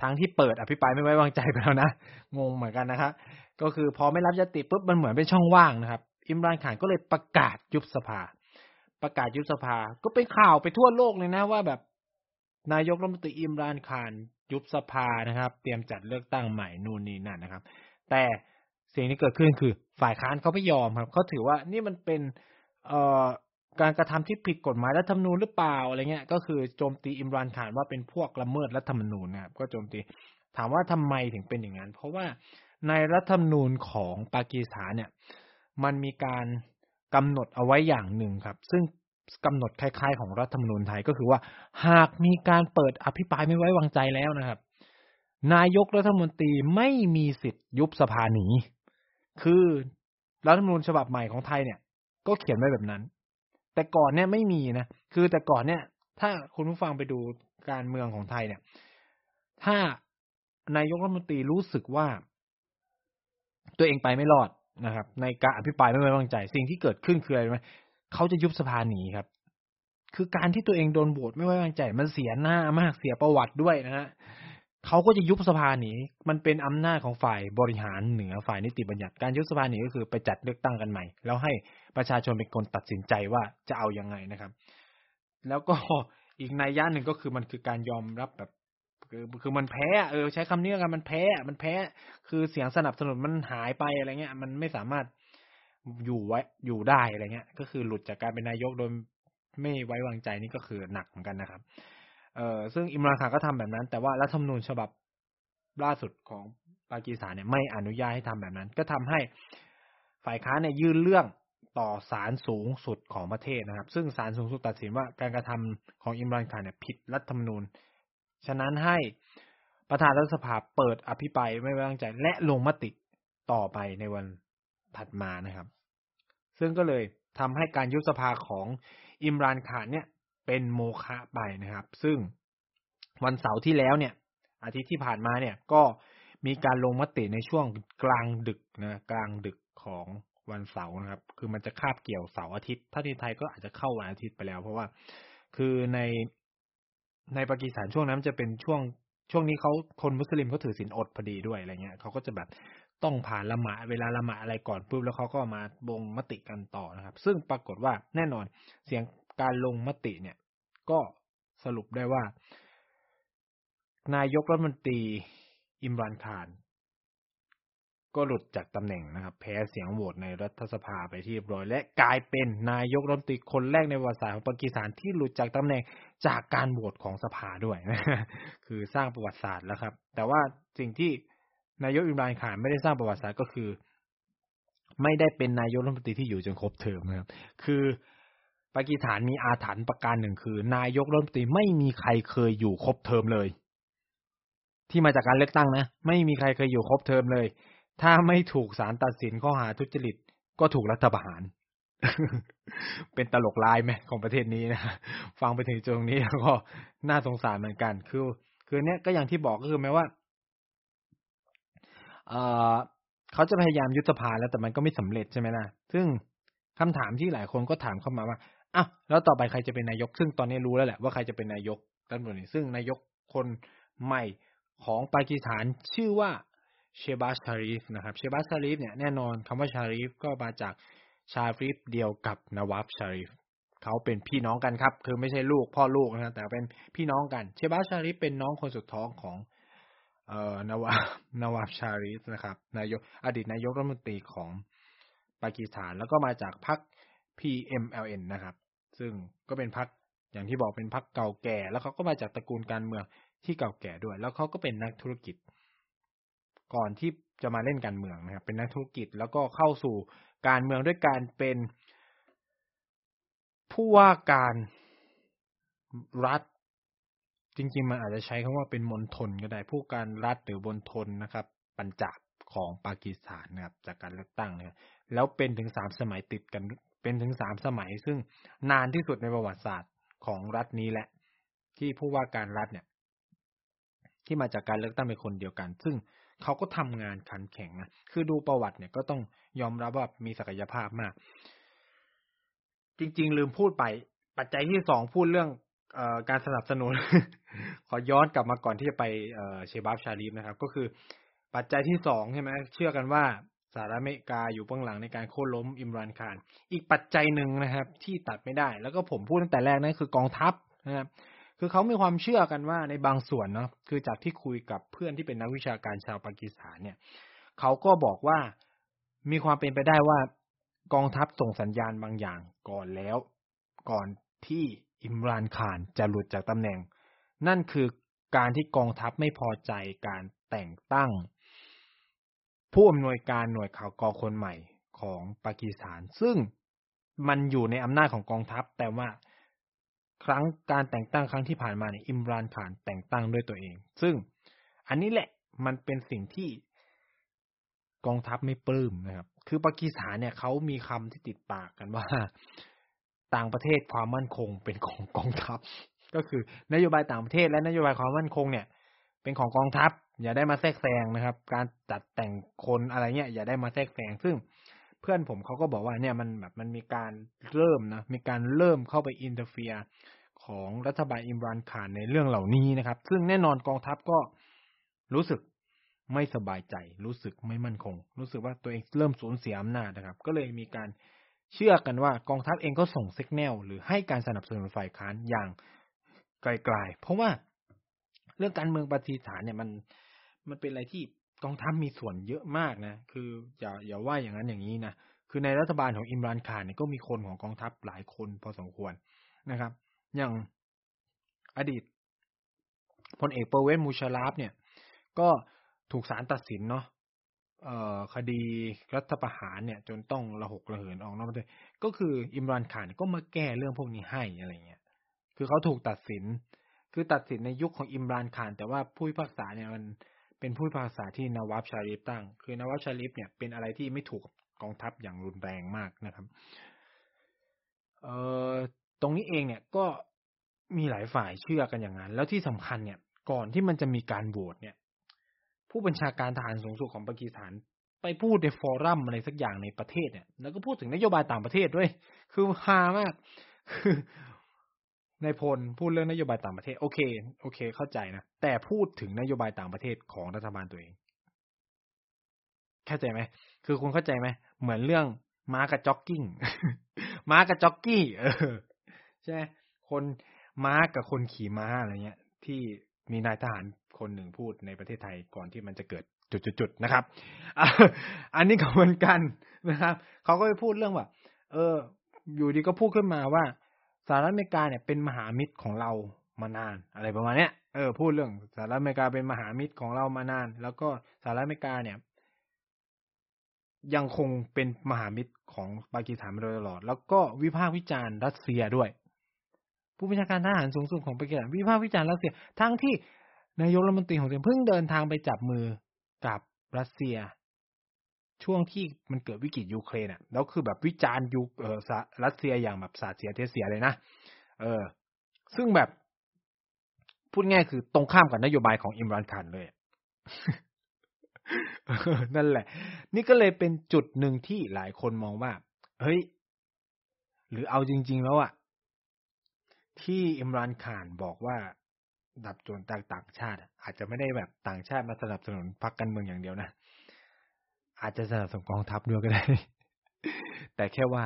ทั้งที่เปิดอภิปรายไม่ไว้วางใจไปแล้วนะงงเหมือนกันนะครับก็คือพอไม่รับยติปุ๊บมันเหมือนเป็นช่องว่างนะครับ อิมรานขานก็เลยประกาศยุบสภา ประกาศยุบสภา ก็เป็นข่าวไปทั่วโลกเลยนะว่าแบบ นายกรัฐมนตรีอิมรานขานยุบสภานะครับ เตรียมจัดเลือกตั้งใหม่นู่นนี่นั่นนะครับ แต่สิ่งที่เกิดขึ้นคือฝ่ายค้านเขาไม่ยอมครับเขาถือว่านี่มันเป็น เอ่อการกระทำที่ผิดกฎหมายรัฐธรรมนูญหรือเปล่าอะไรเงี้ย ก็คือโจมตีอิมรานขานว่าเป็นพวกละเมิดรัฐธรรมนูญนะครับก็โจมตีถามว่าทำไมถึงเป็นอย่างนั้น เพราะว่าในรัฐธรรมนูญของปากีสถานเนี่ย มันมีการ กำหนดเอาไว้อย่างหนึ่งครับ ซึ่งกำหนดคล้ายๆ ของรัฐธรรมนูญไทยก็คือว่า หากมีการเปิดอภิปรายไม่ไว้วางใจแล้วนะครับ นายกรัฐมนตรีไม่มีสิทธิ์ยุบสภาหนีคือรัฐธรรมนูญฉบับใหม่ของไทยเนี่ย ก็เขียนไว้แบบนั้น แต่ก่อนเนี่ยไม่มีนะคือแต่ก่อนเนี่ย ถ้าคุณผู้ฟังไปดูการเมืองของไทยเนี่ย ถ้านายกรัฐมนตรีรู้สึกว่า ตัวเองไปไม่รอด นะครับ ในการอภิปรายไม่ไว้วางใจ สิ่งที่เกิดขึ้นคืออะไรไหมเขาจะยุบสภาหนีครับ คือการที่ตัวเองโดนโหวตไม่ไว้วางใจ มันเสียหน้ามากเสียประวัติด้วยนะฮะเขาก็จะยุบสภาหนีมันเป็นอำนาจของฝ่ายบริหารเหนือฝ่ายนิติบัญญัติ การยุบสภาหนีก็คือไปจัดเลือกตั้งกันใหม่ แล้วให้ประชาชนเป็นคนตัดสินใจว่าจะเอาอยัางไงนะครับ แล้วก็อีกในย่านหนึ่งก็คือมันคือการยอมรับแบบ คือคือมันแพ้เออ ใช้คำนี้กันมันแพ้มันแพ้ คือเสียงสนับสนุนมันหายไปอะไรเงี้ย มันไม่สามารถอยู่ไว้อยู่ได้อะไรเงี้ย ก็คือหลุดจากการเป็นนายกโดยไม่ไว้วางใจนี่ก็คือหนักเหมือนกันนะครับ เออซึ่งอิมรานขานก็ทำแบบนั้น แต่ว่ารัฐธรรมนูญฉบับล่าสุดของปากีสถานเนี่ยไม่อนุญาตให้ทำแบบนั้น ก็ทำให้ฝ่ายค้านเนี่ยยื่นเรื่องต่อศาลสูงสุดของประเทศนะครับ ซึ่งศาลสูงสุดตัดสินว่าการกระทำของอิมรานขานเนี่ยผิดรัฐธรรมนูญ ฉะนั้นให้ประธานรัฐสภาเปิดอภิปรายไม่ไว้วางใจ และลงมติต่อไปในวันถัดมานะครับ ซึ่งก็เลยทำให้การยุบสภาของอิมรานขานเนี่ย เป็นโมฆะไปนะครับ ซึ่งวันเสาร์ที่แล้วเนี่ย อาทิตย์ที่ผ่านมาเนี่ย ก็มีการลงมติในช่วงกลางดึกนะกลางดึกของวันเสาร์นะครับ คือมันจะคาบเกี่ยวเสาร์อาทิตย์ ถ้าที่ไทยก็อาจจะเข้าวันอาทิตย์ไปแล้ว เพราะว่า คือใน ในปากีสถานช่วงนั้นจะเป็นช่วงช่วงนี้เขาคนมุสลิมเขาถือศีลอดพอดีด้วยอะไรเงี้ยเขาก็จะแบบต้องผ่านละหมาดเวลาละหมาดอะไรก่อนปุ๊บแล้วเขาก็มาบงมติกันต่อนะครับ ซึ่งปรากฏว่าแน่นอนเสียงการลงมติเนี่ย ก็สรุปได้ว่า นายกรัฐมนตรีอิมรันคาน ก็หลุดจากตำแหน่งนะครับ แพ้เสียงโหวตในรัฐสภาไปที่เรียบร้อย และกลายเป็นนายกรัฐมนตรีคนแรกในประวัติศาสตร์ของปากีสถานที่หลุดจากตำแหน่งจากการโหวตของสภาด้วยนะคือสร้างประวัติศาสตร์แล้วครับ แต่ว่าสิ่งที่นายกอิมรานขานไม่ได้สร้างประวัติศาสตร์ก็คือ ไม่ได้เป็นนายกรัฐมนตรีที่อยู่จนครบเทอมนะครับ คือปากีสถานมีอาถรรพ์ประการหนึ่งคือ นายกรัฐมนตรีไม่มีใครเคยอยู่ครบเทอมเลย ที่มาจากการเลือกตั้งนะ ไม่มีใครเคยอยู่ครบเทอมเลย ถ้าไม่ถูกศาลตัดสินข้อหาทุจริต ก็ถูกรัฐประหาร เป็นตลกลายไหมของประเทศนี้นะฟังไปถึงตรงนี้แล้วก็น่าสงสารเหมือนกัน คือ คือเนี้ยก็อย่างที่บอกก็คือแม้ว่าเอ่เขาจะพยายามยุบสภาแล้วแต่มันก็ไม่สำเร็จใช่ไหมล่ะ ซึ่งคำถามที่หลายคนก็ถามเข้ามาว่าอ้าวแล้วต่อไปใครจะเป็นนายก ซึ่งตอนนี้รู้แล้วแหละว่าใครจะเป็นนายกรัฐมนตรีซึ่งนายกคนใหม่ของปากีสถานชื่อว่า เชห์บาซ ชารีฟนะครับ เชห์บาซ ชารีฟเนี่ยแน่นอนคำว่าชารีฟก็มาจากชารีฟเดียวกับนาวาซ ชารีฟเขาเป็นพี่น้องกันครับ คือไม่ใช่ลูกพ่อลูกนะแต่เป็นพี่น้องกัน เชห์บาซ ชารีฟเป็นน้องคนสุดท้องของเอ่อนวานวาบชาริฟนะครับ นายกอดีตนายกรัฐมนตรีของปากีสถาน แล้วก็มาจากพรรค PMLN นะครับ ซึ่งก็เป็นพรรคอย่างที่บอกเป็นพรรคเก่าแก่ แล้วเขาก็มาจากตระกูลการเมืองที่เก่าแก่ด้วย แล้วเขาก็เป็นนักธุรกิจ ก่อนที่จะมาเล่นการเมืองนะครับ เป็นนักธุรกิจแล้วก็เข้าสู่การเมืองด้วยการเป็น ผู้ว่าการรัฐ จริง ๆ มันอาจจะใช้คำว่าเป็นมณฑลก็ได้ ผู้การรัฐหรือมณฑลนะครับ ปัญจาบของปากีสถานนะครับ จากการเลือกตั้งนะครับแล้วเป็นถึงสามสมัยติดกัน เป็นถึงสามสมัย ซึ่งนานที่สุดในประวัติศาสตร์ของรัฐนี้แหละ ที่ผู้ว่าการรัฐเนี่ย ที่มาจากการเลือกตั้งเป็นคนเดียวกัน ซึ่ง เขาก็ทำงานขันแข็งนะคือดูประวัติเนี่ยก็ต้องยอมรับว่ามีศักยภาพมาก จริง ๆ ลืมพูดไป ปัจจัยที่สองพูดเรื่องอการสนับสนุน ขอย้อนกลับมาก่อนที่จะไปเชบับชาลีฟนะครับ ก็คือปัจจัยที่สองใช่ไหมเชื่อกันว่าสหรัฐอเมริกาอยู่เบื้องหลังในการโค่นล้มอิมรานคาร อีกปัจจัยหนึ่งนะครับ ที่ตัดไม่ได้ แล้วก็ผมพูดตั้งแต่แรกนั่นคือกองทัพนะครับ คือเขามีความเชื่อกันว่าในบางส่วนเนาะคือจากที่คุยกับเพื่อนที่เป็นนักวิชาการชาวปากีสถานเนี่ยเขาก็บอกว่ามีความเป็นไปได้ว่ากองทัพส่งสัญญาณบางอย่างก่อนแล้ว ก่อนที่อิมรานคารจะหลุดจากตำแหน่ง นั่นคือการที่กองทัพไม่พอใจการแต่งตั้ง ผู้อำนวยการหน่วยข่าวกองคนใหม่ของปากีสถาน ซึ่งมันอยู่ในอำนาจของกองทัพ แต่ว่า ครั้งการแต่งตั้งครั้งที่ผ่านมาเนี่ยอิมรานขานแต่งตั้งด้วยตัวเอง ซึ่งอันนี้แหละมันเป็นสิ่งที่กองทัพไม่ปลื้มนะครับ คือปากีสถานเนี่ยเขามีคำที่ติดปากกันว่า ต่างประเทศความมั่นคงเป็นของกองทัพ ก็คือนโยบายต่างประเทศและนโยบายความมั่นคงเนี่ย เป็นของกองทัพ อย่าได้มาแทรกแซงนะครับ การจัดแต่งคนอะไรเงี้ยอย่าได้มาแทรกแซงซึ่ง เพื่อนผมเขาก็บอกว่าเนี่ยมันแบบมันมีการเริ่มนะมีการเริ่มเข้าไป interfereของรัฐบาลอิมรานขานในเรื่องเหล่านี้นะครับ ซึ่งแน่นอนกองทัพก็รู้สึกไม่สบายใจ รู้สึกไม่มั่นคง รู้สึกว่าตัวเองเริ่มสูญเสียอำนาจนะครับ ก็เลยมีการเชื่อกันว่ากองทัพเองก็ส่งสัญญาณหรือให้การสนับสนุนฝ่ายค้านอย่างไกลๆ เพราะว่าเรื่องการเมืองปฏิฐานเนี่ยมันมันเป็นอะไรที่ กองทัพมีส่วนเยอะมากนะ คืออย่าอย่าว่าอย่างนั้นอย่างนี้นะ คือในรัฐบาลของอิมรานขานเนี่ยก็มีคนของกองทัพหลายคนพอสมควรนะครับ อย่างอดีตพลเอกเปอร์เวซ มูชาร์ราฟเนี่ย ก็ถูกศาลตัดสินเนาะคดีรัฐประหารเนี่ย จนต้องระหกระเหินออกนอกประเทศก็คืออิมรานขานก็มาแก้เรื่องพวกนี้ให้อะไรเงี้ย คือเขาถูกตัดสิน คือตัดสินในยุคของอิมรานขาน แต่ว่าผู้พิพากษาเนี่ยมัน เป็นผู้พิพากษาที่นาวาซ ชารีฟตั้ง คือนาวาซ ชารีฟเนี่ยเป็นอะไรที่ไม่ถูกกองทัพอย่างรุนแรงมากนะครับ เอ่อตรงนี้เองเนี่ยก็มีหลายฝ่ายเชื่อกันอย่างนั้น แล้วที่สำคัญเนี่ย ก่อนที่มันจะมีการโหวตเนี่ย ผู้บัญชาการทหารสูงสุดของปากีสถานไปพูดในฟอรัมอะไรสักอย่างในประเทศเนี่ย แล้วก็พูดถึงนโยบายต่างประเทศด้วย คือฮามาก คือ ในพลพูดเรื่องนโยบายต่างประเทศ โอเค โอเค เข้าใจนะ แต่พูดถึงนโยบายต่างประเทศของรัฐบาลตัวเองเข้าใจไหมคือคุณเข้าใจไหมเหมือนเรื่องม้ากับจ็อกกิ้งม้ากับจ็อกกี้เออใช่ไหมคนม้ากับคนขี่ม้าอะไรเงี้ย ที่มีนายทหารคนหนึ่งพูดในประเทศไทยก่อนที่มันจะเกิดจุดๆนะครับ อันนี้ก็เหมือนกันนะครับ เขาก็ไปพูดเรื่องว่า เออ อยู่ดีก็พูดขึ้นมาว่า หรัฐอเมริกาเนี่ยเป็นมหามิตรของเรามานาน อะไรประมาณเนี้ยเออพูดเรื่องสหรัฐอเมริกาเป็นมหามิตรของเรามานาน แล้วก็สหรัฐอเมริกาเนี่ย ยังคงเป็นมหามิตรของปากีสถานมาโดยตลอด แล้วก็วิพากษ์วิจารณ์รัสเซียด้วย ผู้บัญชาการทหารสูงสุดของปากีสถานวิพากษ์วิจารณ์รัสเซียทั้งที่นายกรัฐมนตรีของเธอเพิ่งเดินทางไปจับมือกับรัสเซีย ช่วงที่มันเกิดวิกฤตยูเครนอะแล้วคือแบบวิจารณ์ยูเออรัสเซียอย่างแบบสาดเสียเทเสียเลยนะเออ ซึ่งแบบ พูดง่ายคือตรงข้ามกับนโยบายของอิมรานขานเลยนั่นแหละ นี่ก็เลยเป็นจุดหนึ่งที่หลายคนมองว่า เฮ้ย หรือเอาจริง ๆ แล้วอะที่อิมรานขานบอกว่า ดับโจรต่างต่างชาติ อาจจะไม่ได้แบบต่างชาติมาสนับสนุนพรรคการเมืองอย่างเดียวนะ อาจจะสนับสนุนกองทัพด้วยก็ได้ แต่แค่ว่า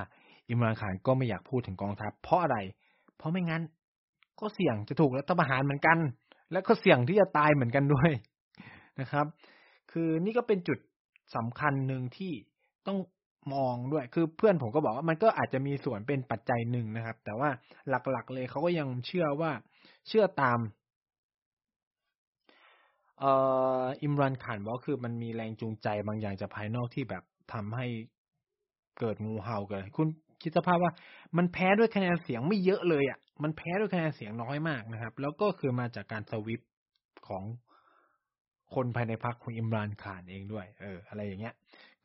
อิมรานขานก็ไม่อยากพูดถึงกองทัพ เพราะอะไร เพราะไม่งั้น ก็เสี่ยงจะถูกรัฐประหารเหมือนกัน และก็เสี่ยงที่จะตายเหมือนกันด้วยนะครับ คือนี่ก็เป็นจุดสำคัญหนึ่งที่ต้องมองด้วย คือเพื่อนผมก็บอกว่ามันก็อาจจะมีส่วนเป็นปัจจัยหนึ่งนะครับ แต่ว่าหลักๆเลยเขาก็ยังเชื่อว่าเชื่อตาม เอ่ออิมรันขานบอกคือมันมีแรงจูงใจบางอย่างจากภายนอกที่แบบทำให้เกิดงูเห่าเกิดคุณคิดสภาพว่ามันแพ้ด้วยคะแนนเสียงไม่เยอะเลยอะ มันแพ้ด้วยคะแนนเสียงน้อยมากนะครับ แล้วก็คือมาจากการสวิปของคนภายในพรรคของอิมรานขานเองด้วย เออ อะไรอย่างเงี้ย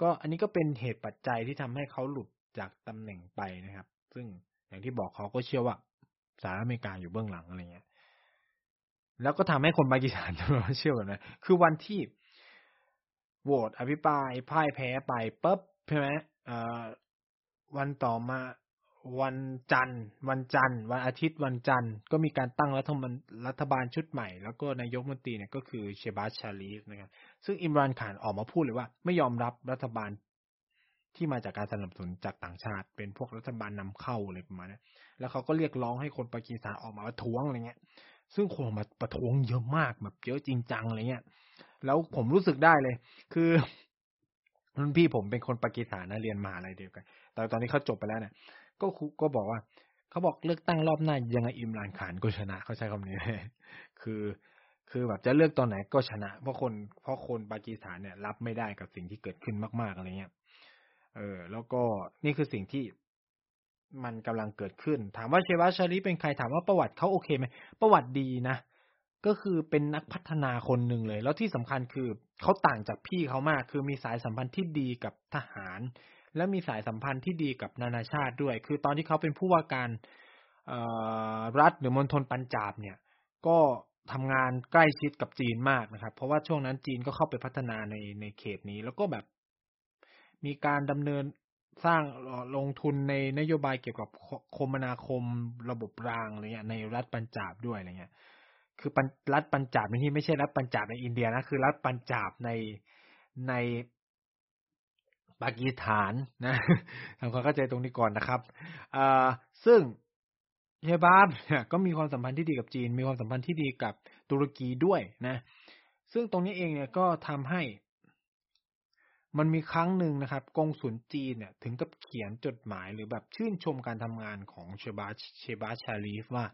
ก็อันนี้ก็เป็นเหตุปัจจัยที่ทำให้เขาหลุดจากตำแหน่งไปนะครับ ซึ่งอย่างที่บอกเขาก็เชื่อว่าสหรัฐอเมริกาอยู่เบื้องหลังอะไรเงี้ย แล้วก็ทำให้คนปากีสถานเชื่อแบบนั้นคือวันที่โหวตอภิปรายพ่ายแพ้ไปปุ๊บใช่ไหมเอ่อวันต่อมาวันจันทร์ วันจันทร์ วันอาทิตย์วันจันทร์ก็มีการตั้งรัฐมนรัฐบาลชุดใหม่ แล้วก็นายกมนตรีเนี่ยก็คือเชบาชาลีฟนะครับซึ่งอิมรานขานออกมาพูดเลยว่า ไม่ยอมรับรัฐบาลที่มาจากการสนับสนุนจากต่างชาติ เป็นพวกรัฐบาลนำเข้าอะไรประมาณนี้ แล้วเขาก็เรียกร้องให้คนปากีสถานออกมาประท้วงอะไรเงี้ย ซึ่งคนมาประท้วงเยอะมากแบบเยอะจริงจังอะไรเงี้ย แล้วผมรู้สึกได้เลย คือรุ่นพี่ผมเป็นคนปากีสถานนะเรียนมหาอะไรเดียวกัน แต่ตอนนี้เขาจบไปแล้วเนี่ย ก็ก็บอกว่าเขาบอกเลือกตั้งรอบหน้ายังไงอิมรานขานก็ชนะเขาใช้คำนี้เลยคือคือแบบจะเลือกตอนไหนก็ชนะ เพราะคนเพราะคนปากีสถานเนี่ย รับไม่ได้กับสิ่งที่เกิดขึ้นมาก ๆอะไรเงี้ย เออ แล้วก็นี่คือสิ่งที่ มันกำลังเกิดขึ้น ถามว่าเชวาชาลีเป็นใครถามว่าประวัติเขาโอเคไหมประวัติดีนะ ก็คือเป็นนักพัฒนาคนหนึ่งเลย แล้วที่สำคัญคือเขาต่างจากพี่เขามาก คือมีสายสัมพันธ์ที่ดีกับทหาร และมีสายสัมพันธ์ที่ดีกับนานาชาติด้วย คือตอนที่เขาเป็นผู้ว่าการรัฐหรือมณฑลปัญจาบเนี่ย ก็ทำงานใกล้ชิดกับจีนมากนะครับ เพราะว่าช่วงนั้นจีนก็เข้าไปพัฒนาในในเขตนี้ แล้วก็แบบ มีการดำเนิน สร้างลงทุนในนโยบายเกี่ยวกับคมนาคมระบบรางอะไรเงี้ยในรัฐปัญจาบด้วยอะไรเงี้ย คือรัฐปัญจาบนี่ไม่ใช่รัฐปัญจาบในอินเดียนะคือรัฐปัญจาบในในปากีสถานนะทำความเข้าใจตรงนี้ก่อนนะครับอ่าซึ่งเฮบาบเนี่ยก็มีความสัมพันธ์ที่ดีกับจีน มีความสัมพันธ์ที่ดีกับตุรกีด้วยนะ ซึ่งตรงนี้เองเนี่ยก็ทำให้ มันมีครั้งหนึ่งนะครับกงสุลจีนเนี่ยถึงกับเขียนจดหมายหรือแบบชื่นชมการทำงานของเชบาเชบาชาลีฟว่า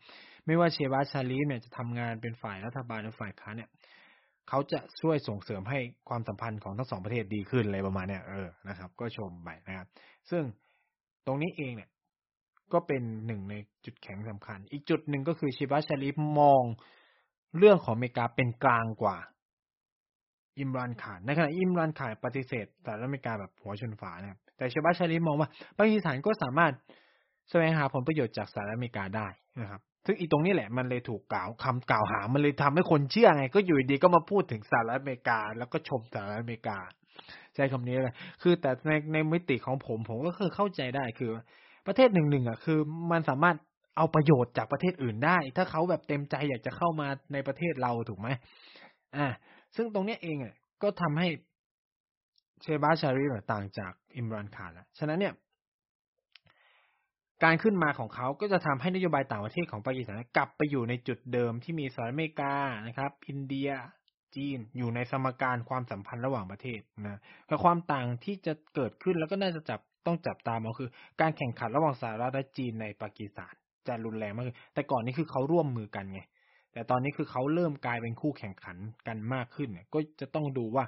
ไม่ว่าเชบาชาลีฟเนี่ยจะทำงานเป็นฝ่ายรัฐบาลหรือฝ่ายค้านเนี่ยเขาจะช่วยส่งเสริมให้ความสัมพันธ์ของทั้งสองประเทศดีขึ้นอะไรประมาณเนี้ยเออนะครับ ก็ชมไปนะครับ ซึ่งตรงนี้เองเนี่ย ก็เป็นหนึ่งในจุดแข็งสำคัญ อีกจุดหนึ่งก็คือเชบาชาลีฟมองเรื่องของอเมริกาเป็นกลางกว่า อิมรานขาน ในขณะอิมรานขานปฏิเสธสหรัฐอเมริกาแบบหัวชนฝานะครับแต่ชบาชาลีมองว่าปากีสถานก็สามารถแสวงหาผลประโยชน์จากสหรัฐอเมริกาได้นะครับ ซึ่งอีตรงนี้แหละมันเลยถูกกล่าวคำกล่าวหา มันเลยทำให้คนเชื่อไง ก็อยู่ดีก็มาพูดถึงสหรัฐอเมริกา แล้วก็ชมสหรัฐอเมริกา ใช้คำนี้เลยคือแต่ในในมิติของผมผมก็คือเข้าใจได้คือ ประเทศหนึ่งหนึ่งอะคือ มันสามารถเอาประโยชน์จากประเทศอื่นได้ ถ้าเขาแบบเต็มใจอยากจะเข้ามาในประเทศเราถูกไหมอ่า ซึ่งตรงนี้เองอะก็ทำให้เชบาชารีต่างจากอิมรานคานแล้วฉะนั้นเนี่ย การขึ้นมาของเขาก็จะทำให้นโยบายต่างประเทศของปากีสถานกลับไปอยู่ในจุดเดิมที่มีสหรัฐอเมริกานะครับ อินเดียจีนอยู่ในสมการความสัมพันธ์ระหว่างประเทศนะแต่ความต่างที่จะเกิดขึ้นแล้วก็น่าจะจับต้องจับตามอาคือ การแข่งขันระหว่างสหรัฐและจีนในปากีสถานจะรุนแรงมากขึ้นแต่ก่อนนี้คือเขาร่วมมือกันไง แต่ตอนนี้คือเขาเริ่มกลายเป็นคู่แข่งขันกันมากขึ้นเนี่ยก็จะต้องดูว่า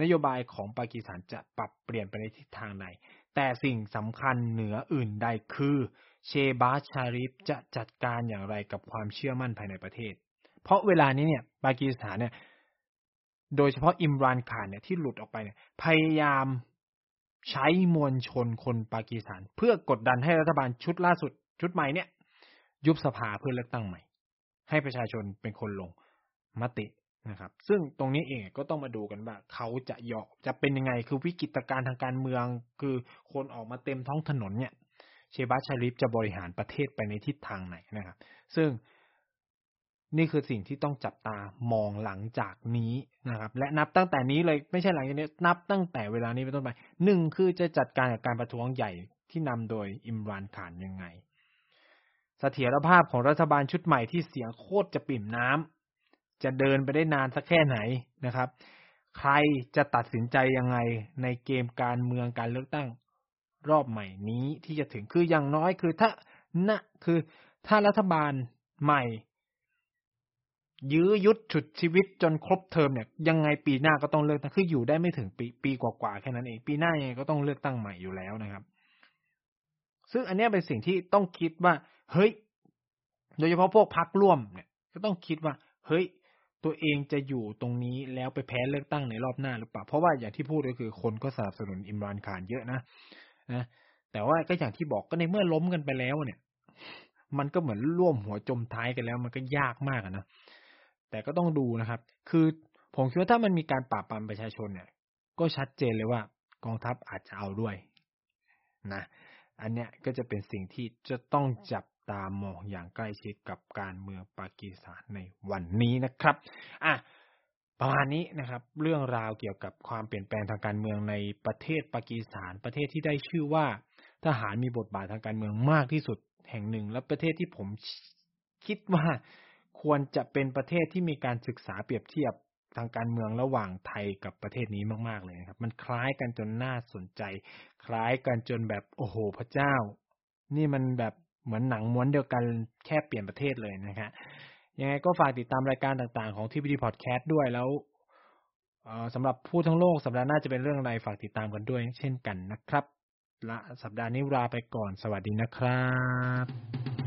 นโยบายของปากีสถานจะปรับเปลี่ยนไปในทิศทางใด แต่สิ่งสำคัญเหนืออื่นใดคือ เชบาชาริฟจะจัดการอย่างไรกับความเชื่อมั่นภายในประเทศ เพราะเวลานี้เนี่ยปากีสถานเนี่ย โดยเฉพาะอิมรานขานเนี่ยที่หลุดออกไปเนี่ยพยายามใช้มวลชนคนปากีสถาน เพื่อกดดันให้รัฐบาลชุดล่าสุดชุดใหม่เนี่ย ยุบสภาเพื่อเลือกตั้งใหม่ ให้ประชาชนเป็นคนลงมตินะครับ ซึ่งตรงนี้เองก็ต้องมาดูกันว่าเขาจะยอจะเป็นยังไงคือวิกฤตการณ์ทางการเมือง คือคนออกมาเต็มท้องถนนเนี่ย เชบาชาริฟจะบริหารประเทศไปในทิศทางไหนนะครับ ซึ่งนี่คือสิ่งที่ต้องจับตามองหลังจากนี้นะครับ และนับตั้งแต่นี้เลยไม่ใช่หลังจากนี้ นับตั้งแต่เวลานี้เป็นต้นไปหนึ่งคือจะจัดการกับการประท้วงใหญ่ที่นำโดยอิมรานขานยังไง เสถียรภาพของรัฐบาลชุดใหม่ที่เสียงโคตรจะปิ่มน้ำจะเดินไปได้นานสักแค่ไหนนะครับ ใครจะตัดสินใจยังไงในเกมการเมืองการเลือกตั้งรอบใหม่นี้ที่จะถึงคืออย่างน้อยคือถ้านะคือถ้ารัฐบาลใหม่ ยื้อยุดฉุดชีวิตจนครบเทอมเนี่ย ยังไงปีหน้าก็ต้องเลือกตั้งคืออยู่ได้ไม่ถึงปีปีกว่าๆแค่นั้นเองปีหน้ายังไงก็ต้องเลือกตั้งใหม่อยู่แล้วนะครับ ซึ่งอันนี้เป็นสิ่งที่ต้องคิดว่า เฮ้ย โดยเฉพาะพวกพักร่วมเนี่ย ก็ต้องคิดว่า เฮ้ย ตัวเองจะอยู่ตรงนี้แล้วไปแพ้เลือกตั้งในรอบหน้าหรือเปล่า เพราะว่าอย่างที่พูดก็คือคนก็สนับสนุนอิมรานขานเยอะนะนะแต่ว่าก็อย่างที่บอกก็ในเมื่อล้มกันไปแล้วเนี่ย มันก็เหมือนร่วมหัวจมท้ายกันแล้ว มันก็ยากมากนะแต่ก็ต้องดูนะครับ คือผมคิดว่าถ้ามันมีการปราบปรามประชาชนเนี่ย ก็ชัดเจนเลยว่ากองทัพอาจจะเอาด้วยนะ อันเนี้ยก็จะเป็นสิ่งที่จะต้องจับ ตามองอย่างใกล้ชิดกับการเมืองปากีสถานในวันนี้นะครับ อะประมาณนี้นะครับ เรื่องราวเกี่ยวกับความเปลี่ยนแปลงทางการเมืองในประเทศปากีสถาน ประเทศที่ได้ชื่อว่าทหารมีบทบาททางการเมืองมากที่สุดแห่งหนึ่ง และประเทศที่ผมคิดว่าควรจะเป็นประเทศที่มีการศึกษาเปรียบเทียบทางการเมืองระหว่างไทยกับประเทศนี้มากๆเลยครับ มันคล้ายกันจนน่าสนใจ คล้ายกันจนแบบโอ้โหพระเจ้า นี่มันแบบ เหมือนหนังม้วนเดียวกันแค่เปลี่ยนประเทศเลยนะครับยังไงก็ฝากติดตามรายการต่างๆของทีวีพอดแคสต์ด้วยแล้วสำหรับผู้ทั้งโลกสัปดาห์หน้าจะเป็นเรื่องอะไรฝากติดตามกันด้วย เช่นกันนะครับและสัปดาห์นี้ลาไปก่อนสวัสดีนะครับ